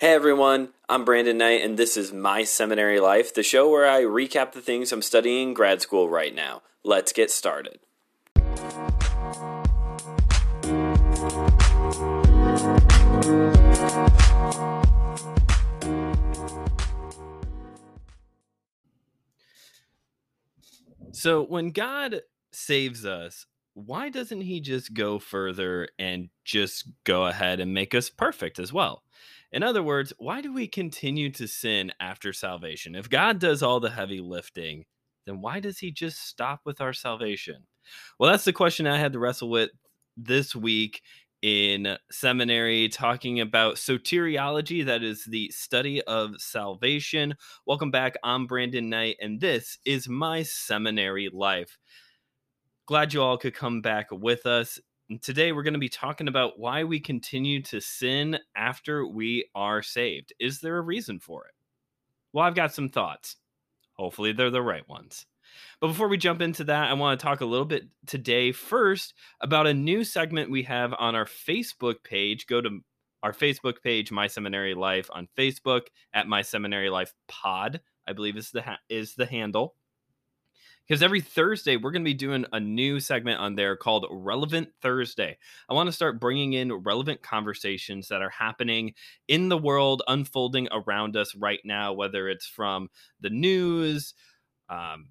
Hey everyone, I'm Brandon Knight, and this is My Seminary Life, the show where I recap the things I'm studying in grad school right now. Let's get started. So, when God saves us, why doesn't he just go further and just go ahead and make us perfect as well? In other words, why do we continue to sin after salvation? If God does all the heavy lifting, then why does he just stop with our salvation? Well, that's the question I had to wrestle with this week in seminary talking about soteriology, that is the study of salvation. Welcome back. I'm Brandon Knight, and this is my seminary life. Glad you all could come back with us. And today we're going to be talking about why we continue to sin after we are saved. Is there a reason for it? Well, I've got some thoughts. Hopefully, they're the right ones. But before we jump into that, I want to talk a little bit today first about a new segment we have on our Facebook page. Go to our Facebook page, My Seminary Life, on Facebook at My Seminary Life Pod. I believe is the ha- is the handle. Because every Thursday we're going to be doing a new segment on there called Relevant Thursday. I want to start bringing in relevant conversations that are happening in the world, unfolding around us right now, whether it's from the news, um,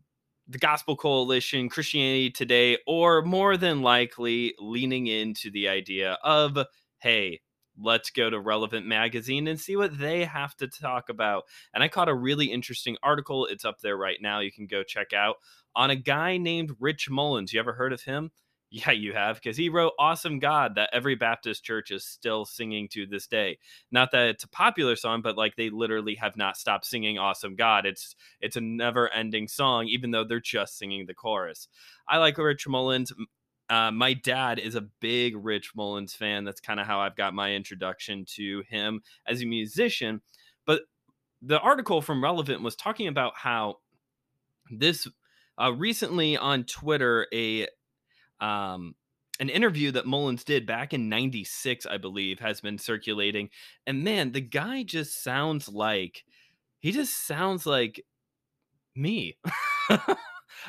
the Gospel Coalition, Christianity Today, or more than likely leaning into the idea of, hey, let's go to Relevant Magazine and see what they have to talk about. And I caught a really interesting article. It's up there right now. You can go check out on a guy named Rich Mullins. You ever heard of him? Yeah, you have, because he wrote Awesome God that every Baptist church is still singing to this day. Not that it's a popular song, but like they literally have not stopped singing Awesome God. It's it's a never ending song, even though they're just singing the chorus. I like Rich Mullins. Uh, my dad is a big Rich Mullins fan. That's kind of how I've got my introduction to him as a musician. But the article from Relevant was talking about how this uh, recently on Twitter, a um, an interview that Mullins did back in 96, I believe, has been circulating. And man, the guy just sounds like he just sounds like me.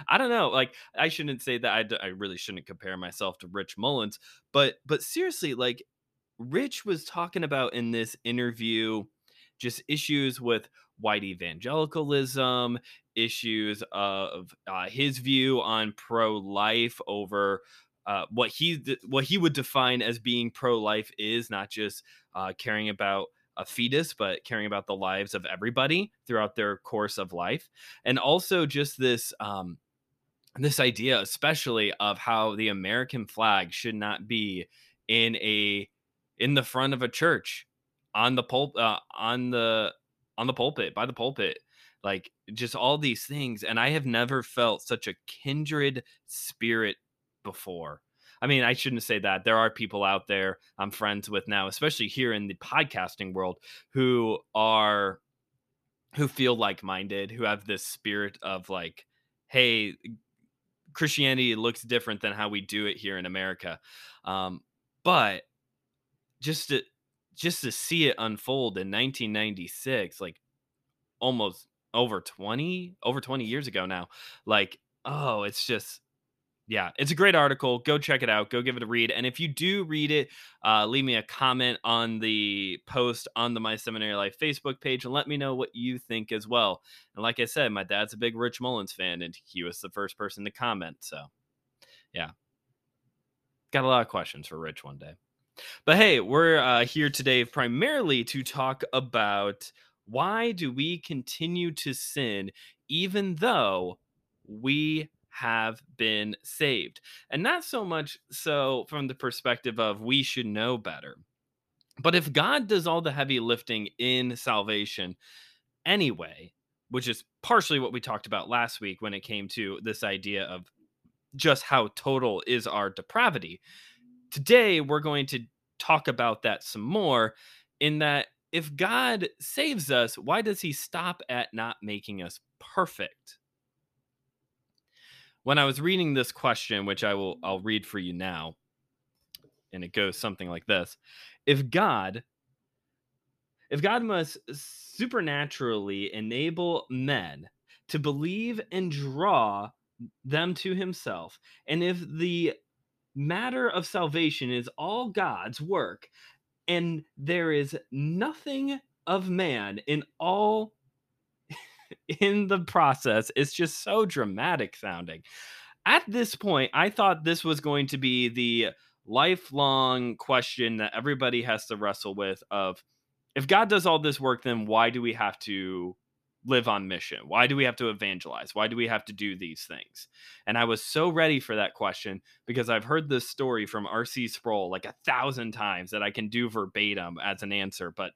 I don't know. Like I shouldn't say that. I, d- I really shouldn't compare myself to Rich Mullins, but but seriously, like Rich was talking about in this interview, just issues with white evangelicalism, issues of uh, his view on pro life over uh, what he what he would define as being pro life is not just uh, caring about a fetus, but caring about the lives of everybody throughout their course of life, and also just this um, this idea, especially of how the American flag should not be in a in the front of a church on the pulp uh, on the on the pulpit by the pulpit like just all these things and i have never felt such a kindred spirit before. I mean i shouldn't say that there are people out there i'm friends with now especially here in the podcasting world who are who feel like-minded who have this spirit of like hey christianity looks different than how we do it here in america. Um, but just to just to see it unfold in 1996 like almost over 20 over 20 years ago now like oh it's just yeah it's a great article go check it out go give it a read and if you do read it uh, leave me a comment on the post on the my seminary life facebook page and let me know what you think as well and like i said my dad's a big rich mullins fan and he was the first person to comment so yeah. Got a lot of questions for rich one day but hey we're uh, here today primarily to talk about why do we continue to sin even though we have been saved? And not so much so from the perspective of we should know better. But if God does all the heavy lifting in salvation anyway, which is partially what we talked about last week when it came to this idea of just how total is our depravity. Today, we're going to talk about that some more in that if God saves us, why does he stop at not making us perfect? When I was reading this question, which I will I'll read for you now, and it goes something like this. If God If God must supernaturally enable men to believe and draw them to himself, and if the matter of salvation is all God's work, and there is nothing of man in all in the process, it's just so dramatic sounding. At this point, I thought this was going to be the lifelong question that everybody has to wrestle with of if God does all this work, then why do we have to live on mission? Why do we have to evangelize? Why do we have to do these things? And I was so ready for that question because I've heard this story from R.C. Sproul like a thousand times that I can do verbatim as an answer, but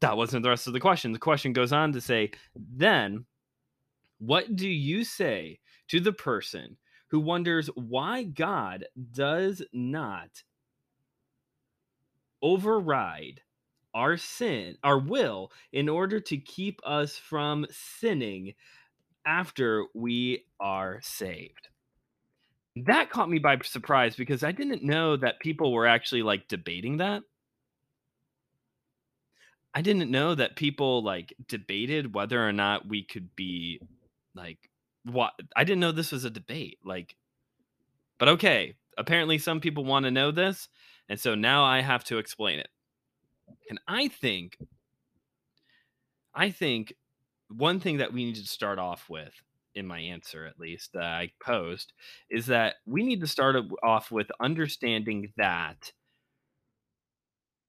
that wasn't the rest of the question. The question goes on to say, then what do you say to the person who wonders why God does not override our sin, our will, in order to keep us from sinning after we are saved. That caught me by surprise because I didn't know that people were actually like debating that. I didn't know that people like debated whether or not we could be like what I didn't know this was a debate. Like but okay, apparently some people want to know this, and so now I have to explain it. And I think I think one thing that we need to start off with in my answer at least that I posed is that we need to start off with understanding that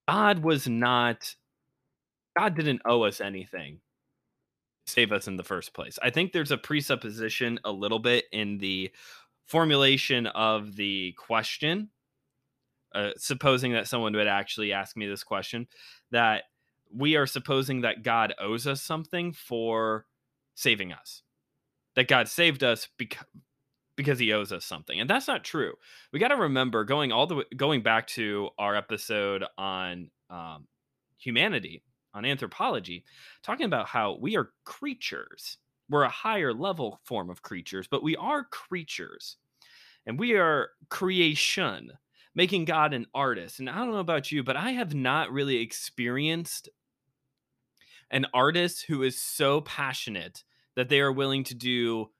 God was not God didn't owe us anything save us in the first place. I think there's a presupposition a little bit in the formulation of the question uh, supposing that someone would actually ask me this question that we are supposing that God owes us something for saving us. That God saved us because because he owes us something. And that's not true. We got to remember going all the way, going back to our episode on um, humanity, on anthropology, talking about how we are creatures. We're a higher level form of creatures, but we are creatures. And we are creation making God an artist. And I don't know about you, but I have not really experienced an artist who is so passionate that they are willing to do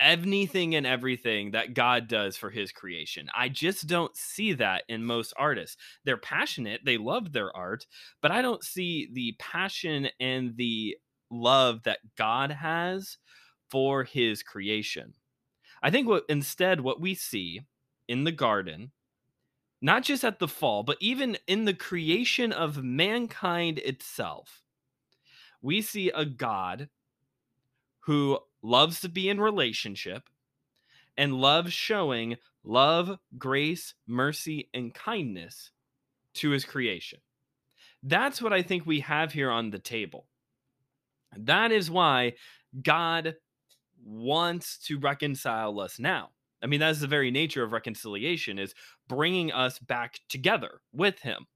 anything and everything that God does for his creation. I just don't see that in most artists. They're passionate, they love their art, but I don't see the passion and the love that God has for his creation. I think what instead what we see in the garden not just at the fall, but even in the creation of mankind itself, we see a God who loves to be in relationship and loves showing love, grace, mercy, and kindness to his creation. That's what I think we have here on the table. That is why God wants to reconcile us now. I mean, that's the very nature of reconciliation is bringing us back together with him.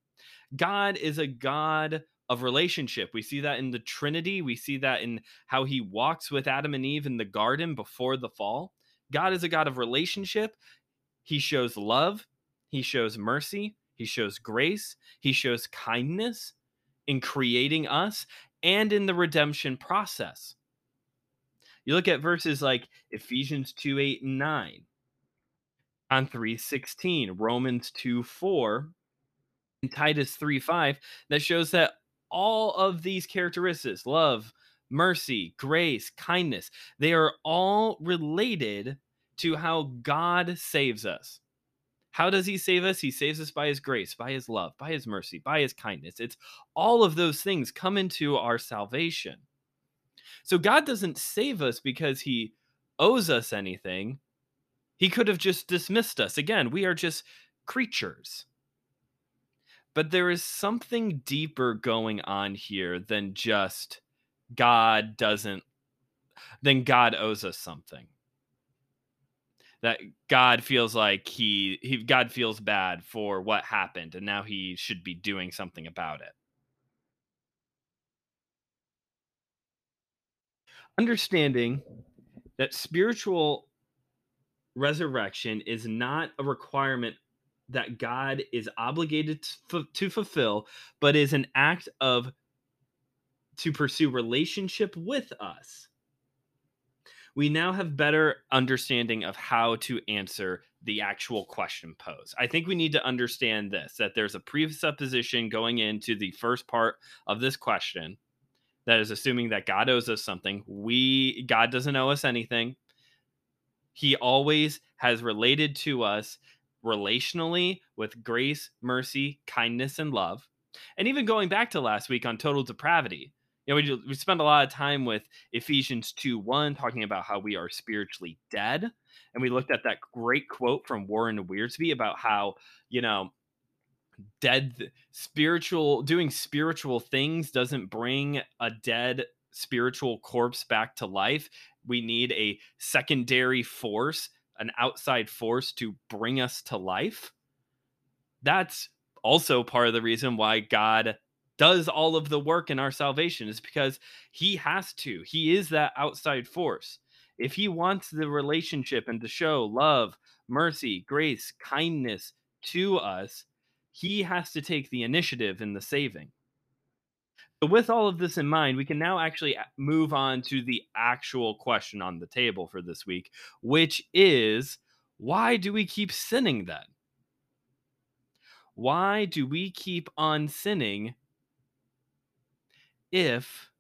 God is a God of relationship. We see that in the Trinity. We see that in how he walks with Adam and Eve in the garden before the fall. God is a God of relationship. He shows love, he shows mercy, he shows grace, he shows kindness in creating us and in the redemption process. You look at verses like Ephesians 2 8 and 9 John 316, Romans 2 4, and Titus 3 5, that shows that all of these characteristics love, mercy, grace, kindness they are all related to how God saves us. How does he save us? He saves us by his grace, by his love, by his mercy, by his kindness. It's all of those things come into our salvation. So God doesn't save us because he owes us anything. He could have just dismissed us. Again, we are just creatures. But there is something deeper going on here than just God doesn't, then God owes us something. That God feels like he, he God feels bad for what happened and now he should be doing something about it. Understanding that spiritual resurrection is not a requirement that God is obligated to, to fulfill, but is an act of to pursue relationship with us. We now have better understanding of how to answer the actual question posed. I think we need to understand this that there's a presupposition going into the first part of this question that is assuming that God owes us something. We God doesn't owe us anything. He always has related to us relationally with grace, mercy, kindness, and love. And even going back to last week on total depravity, you know, we, we spent a lot of time with Ephesians 2 1, talking about how we are spiritually dead. And we looked at that great quote from Warren Wiersbe about how, you know, dead spiritual doing spiritual things doesn't bring a dead spiritual corpse back to life. We need a secondary force, an outside force to bring us to life. That's also part of the reason why God does all of the work in our salvation is because he has to. He is that outside force. If he wants the relationship and to show love, mercy, grace, kindness to us, he has to take the initiative in the saving. So, with all of this in mind, we can now actually uh, move on to the actual question on the table for this week, which is why do we keep sinning then? Why do we keep on sinning if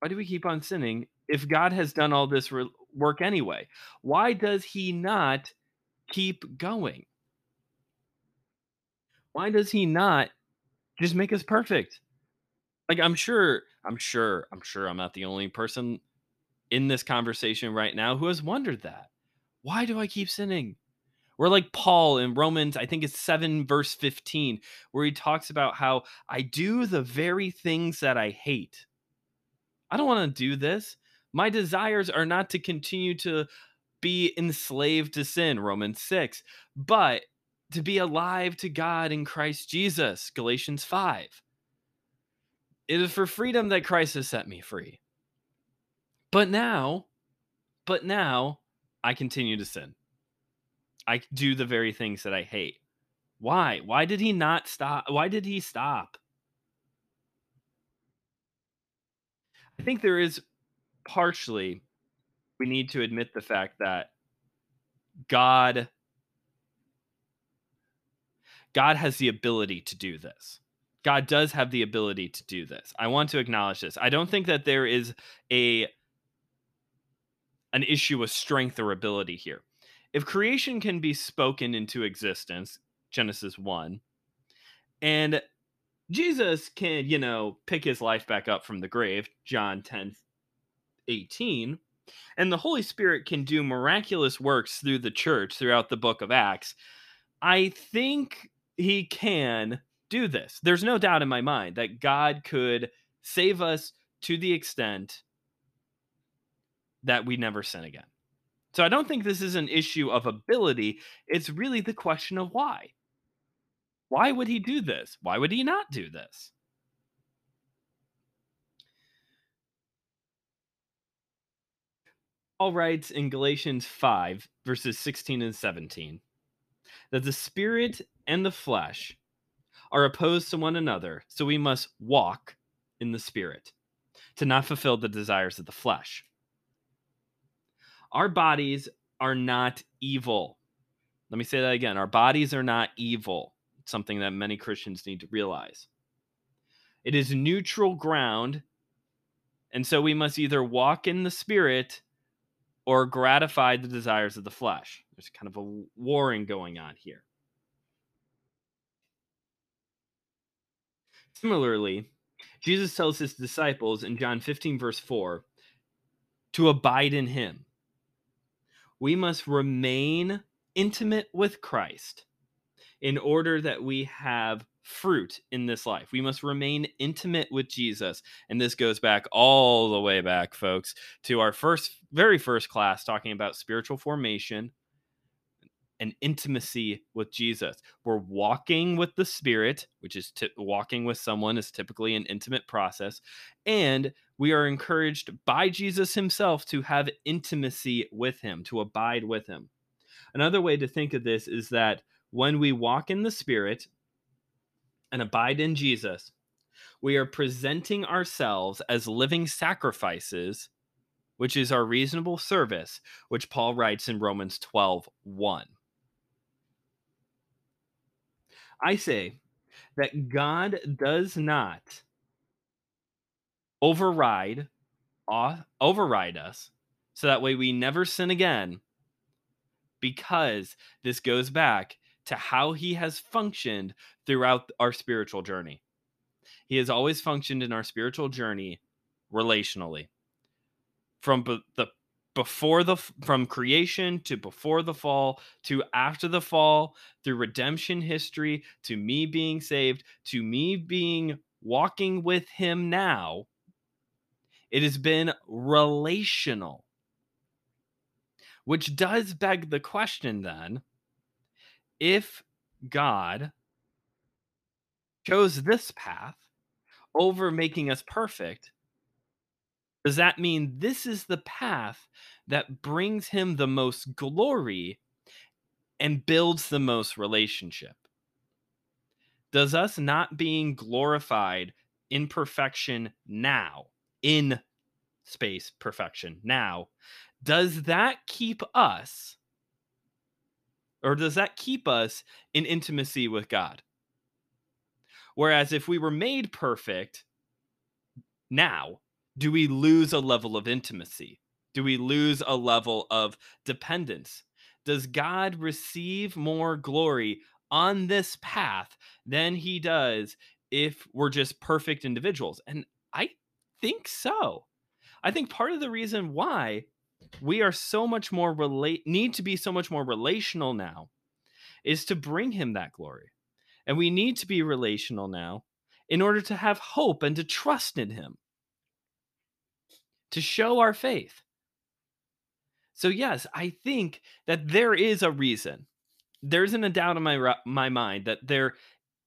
why do we keep on sinning if God has done all this re- work anyway? Why does he not keep going? Why does he not just make us perfect? Like I'm sure, I'm sure, I'm sure I'm not the only person in this conversation right now who has wondered that. Why do I keep sinning? We're like Paul in Romans, I think it's 7, verse 15, where he talks about how I do the very things that I hate. I don't want to do this. My desires are not to continue to be enslaved to sin, Romans 6, but to be alive to God in Christ Jesus, Galatians 5. It is for freedom that Christ has set me free. But now, but now I continue to sin. I do the very things that I hate. Why? Why did he not stop? Why did he stop? I think there is partially we need to admit the fact that God God has the ability to do this. God does have the ability to do this. I want to acknowledge this. I don't think that there is a an issue of strength or ability here if creation can be spoken into existence, Genesis 1, and Jesus can, you know, pick his life back up from the grave, John 10 18, and the Holy Spirit can do miraculous works through the church throughout the book of Acts, I think he can do this. There's no doubt in my mind that God could save us to the extent that we never sin again. So I don't think this is an issue of ability. It's really the question of why. Why would he do this? Why would he not do this? Paul writes in Galatians 5, verses 16 and 17, that the spirit and the flesh are opposed to one another, so we must walk in the spirit to not fulfill the desires of the flesh. Our bodies are not evil. Let me say that again. Our bodies are not evil. It's something that many Christians need to realize. It is neutral ground. And so we must either walk in the spirit or gratify the desires of the flesh. There's kind of a warring going on here. Similarly, Jesus tells his disciples in John 15, verse 4, to abide in him we must remain intimate with Christ in order that we have fruit in this life. We must remain intimate with Jesus. And this goes back all the way back, folks, to our first, very first class talking about spiritual formation and intimacy with Jesus. We're walking with the Spirit, which is t- walking with someone is typically an intimate process. And we are encouraged by Jesus himself to have intimacy with him, to abide with him. Another way to think of this is that when we walk in the Spirit and abide in Jesus, we are presenting ourselves as living sacrifices, which is our reasonable service, which Paul writes in Romans 12 1. I say that God does not override override us so that way we never sin again because this goes back to how he has functioned throughout our spiritual journey. He has always functioned in our spiritual journey relationally. From the before the from creation to before the fall to after the fall through redemption history to me being saved to me being walking with him now it has been relational. Which does beg the question then if god chose this path over making us perfect does that mean this is the path that brings him the most glory and builds the most relationship? Does us not being glorified in perfection now, in space perfection now, does that keep us, or does that keep us in intimacy with God? Whereas if we were made perfect now, do we lose a level of intimacy? Do we lose a level of dependence? Does God receive more glory on this path than he does if we're just perfect individuals? And I think so. I think part of the reason why we are so much more relate need to be so much more relational now is to bring him that glory. And we need to be relational now in order to have hope and to trust in him to show our faith. So yes, I think that there is a reason. There isn't a doubt in my my mind that there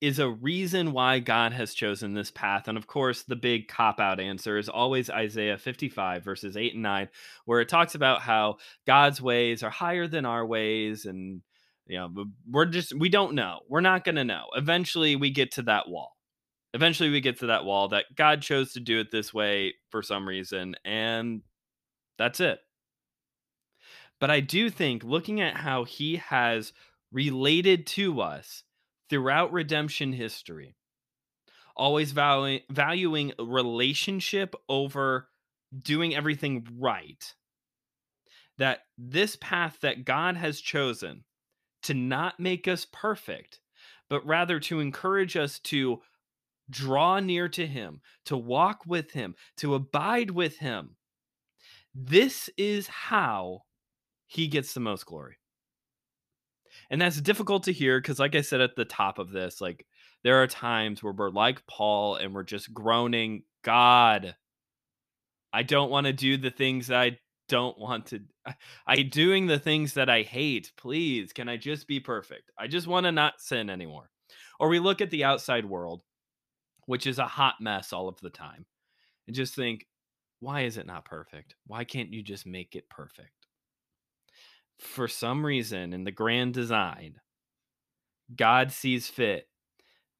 is a reason why God has chosen this path. And of course, the big cop out answer is always Isaiah 55, verses 8 and 9, where it talks about how God's ways are higher than our ways. And, you know, we're just, we don't know. We're not going to know. Eventually, we get to that wall eventually we get to that wall that God chose to do it this way for some reason, and that's it. But I do think looking at how he has related to us throughout redemption history, always valuing, valuing relationship over doing everything right, that this path that God has chosen to not make us perfect, but rather to encourage us to draw near to him, to walk with him, to abide with him. This is how he gets the most glory. And that's difficult to hear because, like I said at the top of this, like there are times where we're like Paul and we're just groaning, God, I don't want to do the things I don't want to. I doing the things that I hate. Please, can I just be perfect? I just want to not sin anymore. Or we look at the outside world which is a hot mess all of the time. And just think, why is it not perfect? Why can't you just make it perfect? For some reason, in the grand design, God sees fit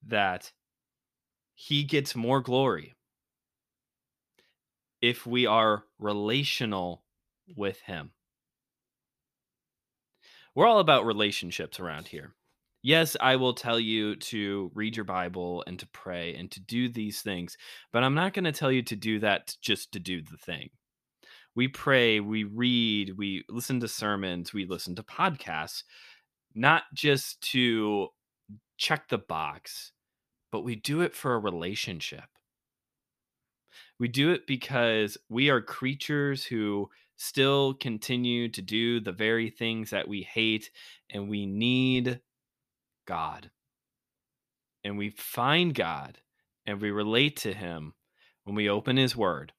that he gets more glory if we are relational with him. We're all about relationships around here yes, I will tell you to read your Bible and to pray and to do these things, but I'm not going to tell you to do that just to do the thing. We pray, we read, we listen to sermons, we listen to podcasts, not just to check the box, but we do it for a relationship. We do it because we are creatures who still continue to do the very things that we hate, and we need God. And we find God and we relate to Him when we open His Word,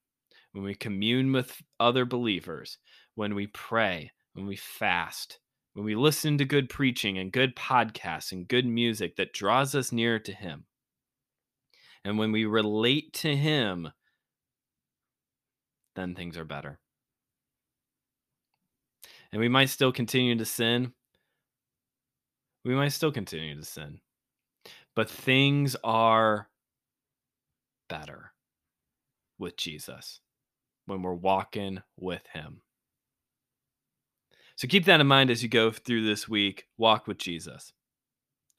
when we commune with other believers, when we pray, when we fast, when we listen to good preaching and good podcasts and good music that draws us nearer to Him. And when we relate to Him, then things are better. And we might still continue to sin, we might still continue to sin. But things are better with Jesus when we're walking with Him. So keep that in mind as you go through this week. Walk with Jesus,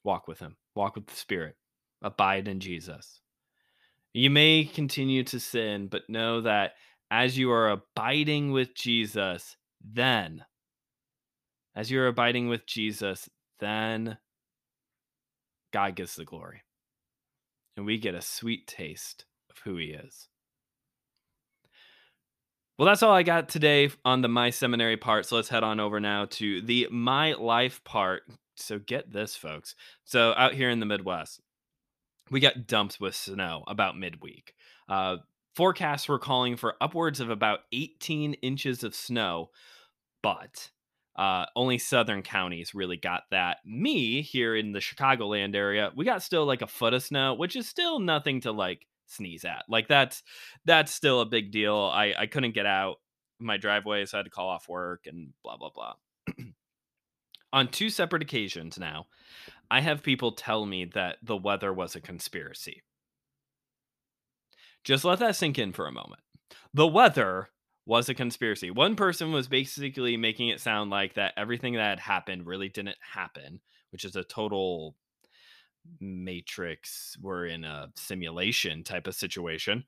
walk with Him, walk with the Spirit, abide in Jesus. You may continue to sin, but know that as you are abiding with Jesus, then, as you're abiding with Jesus, then God gets the glory. And we get a sweet taste of who He is. Well, that's all I got today on the My Seminary part. So let's head on over now to the My Life part. So get this, folks. So out here in the Midwest, we got dumped with snow about midweek. Uh, forecasts were calling for upwards of about 18 inches of snow, but uh, only southern counties really got that. Me here in the Chicagoland area, we got still like a foot of snow, which is still nothing to like sneeze at. Like that's that's still a big deal. I I couldn't get out my driveway, so I had to call off work and blah blah blah. On two separate occasions now, I have people tell me that the weather was a conspiracy. Just let that sink in for a moment. The weather was a conspiracy. One person was basically making it sound like that everything that had happened really didn't happen, which is a total matrix we're in a simulation type of situation.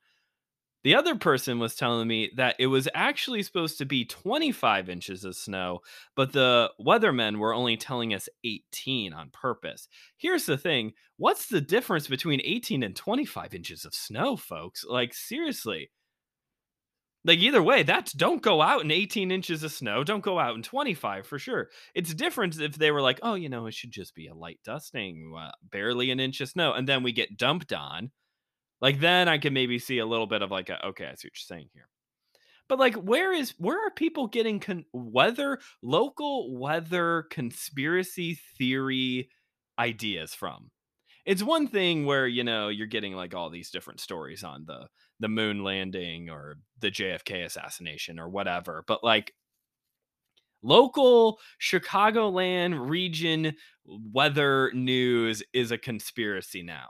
The other person was telling me that it was actually supposed to be 25 inches of snow, but the weathermen were only telling us 18 on purpose. Here's the thing what's the difference between 18 and 25 inches of snow, folks? Like, seriously. Like, either way, that's don't go out in 18 inches of snow. Don't go out in 25 for sure. It's different if they were like, oh, you know, it should just be a light dusting, uh, barely an inch of snow. And then we get dumped on like then I can maybe see a little bit of like, a, okay, I see what you're saying here. But like, where is where are people getting con- weather local weather conspiracy theory ideas from? It's one thing where you know you're getting like all these different stories on the the moon landing or the JFK assassination or whatever, but like local Chicagoland region weather news is a conspiracy now.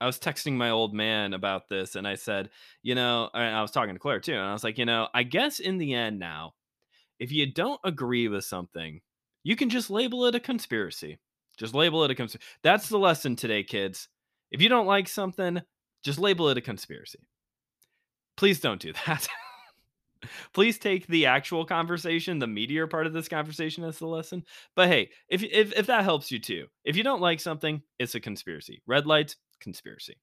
I was texting my old man about this and I said, you know, I was talking to Claire too, and I was like, you know, I guess in the end now, if you don't agree with something, you can just label it a conspiracy. Just label it a conspiracy. That's the lesson today, kids. If you don't like something, just label it a conspiracy. Please don't do that. Please take the actual conversation, the meteor part of this conversation as the lesson. But hey, if, if if that helps you too, if you don't like something, it's a conspiracy. Red lights, conspiracy.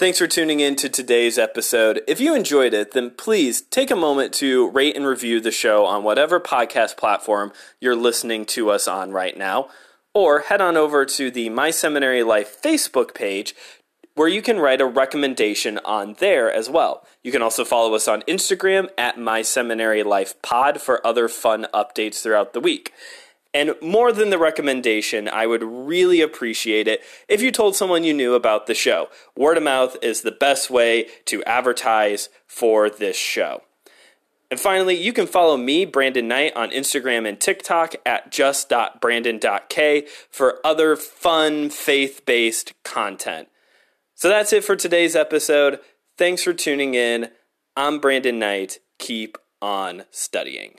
Thanks for tuning in to today's episode. If you enjoyed it, then please take a moment to rate and review the show on whatever podcast platform you're listening to us on right now, or head on over to the My Seminary Life Facebook page where you can write a recommendation on there as well. You can also follow us on Instagram at My Seminary Life Pod for other fun updates throughout the week. And more than the recommendation, I would really appreciate it if you told someone you knew about the show. Word of mouth is the best way to advertise for this show. And finally, you can follow me, Brandon Knight, on Instagram and TikTok at just.brandon.k for other fun faith based content. So that's it for today's episode. Thanks for tuning in. I'm Brandon Knight. Keep on studying.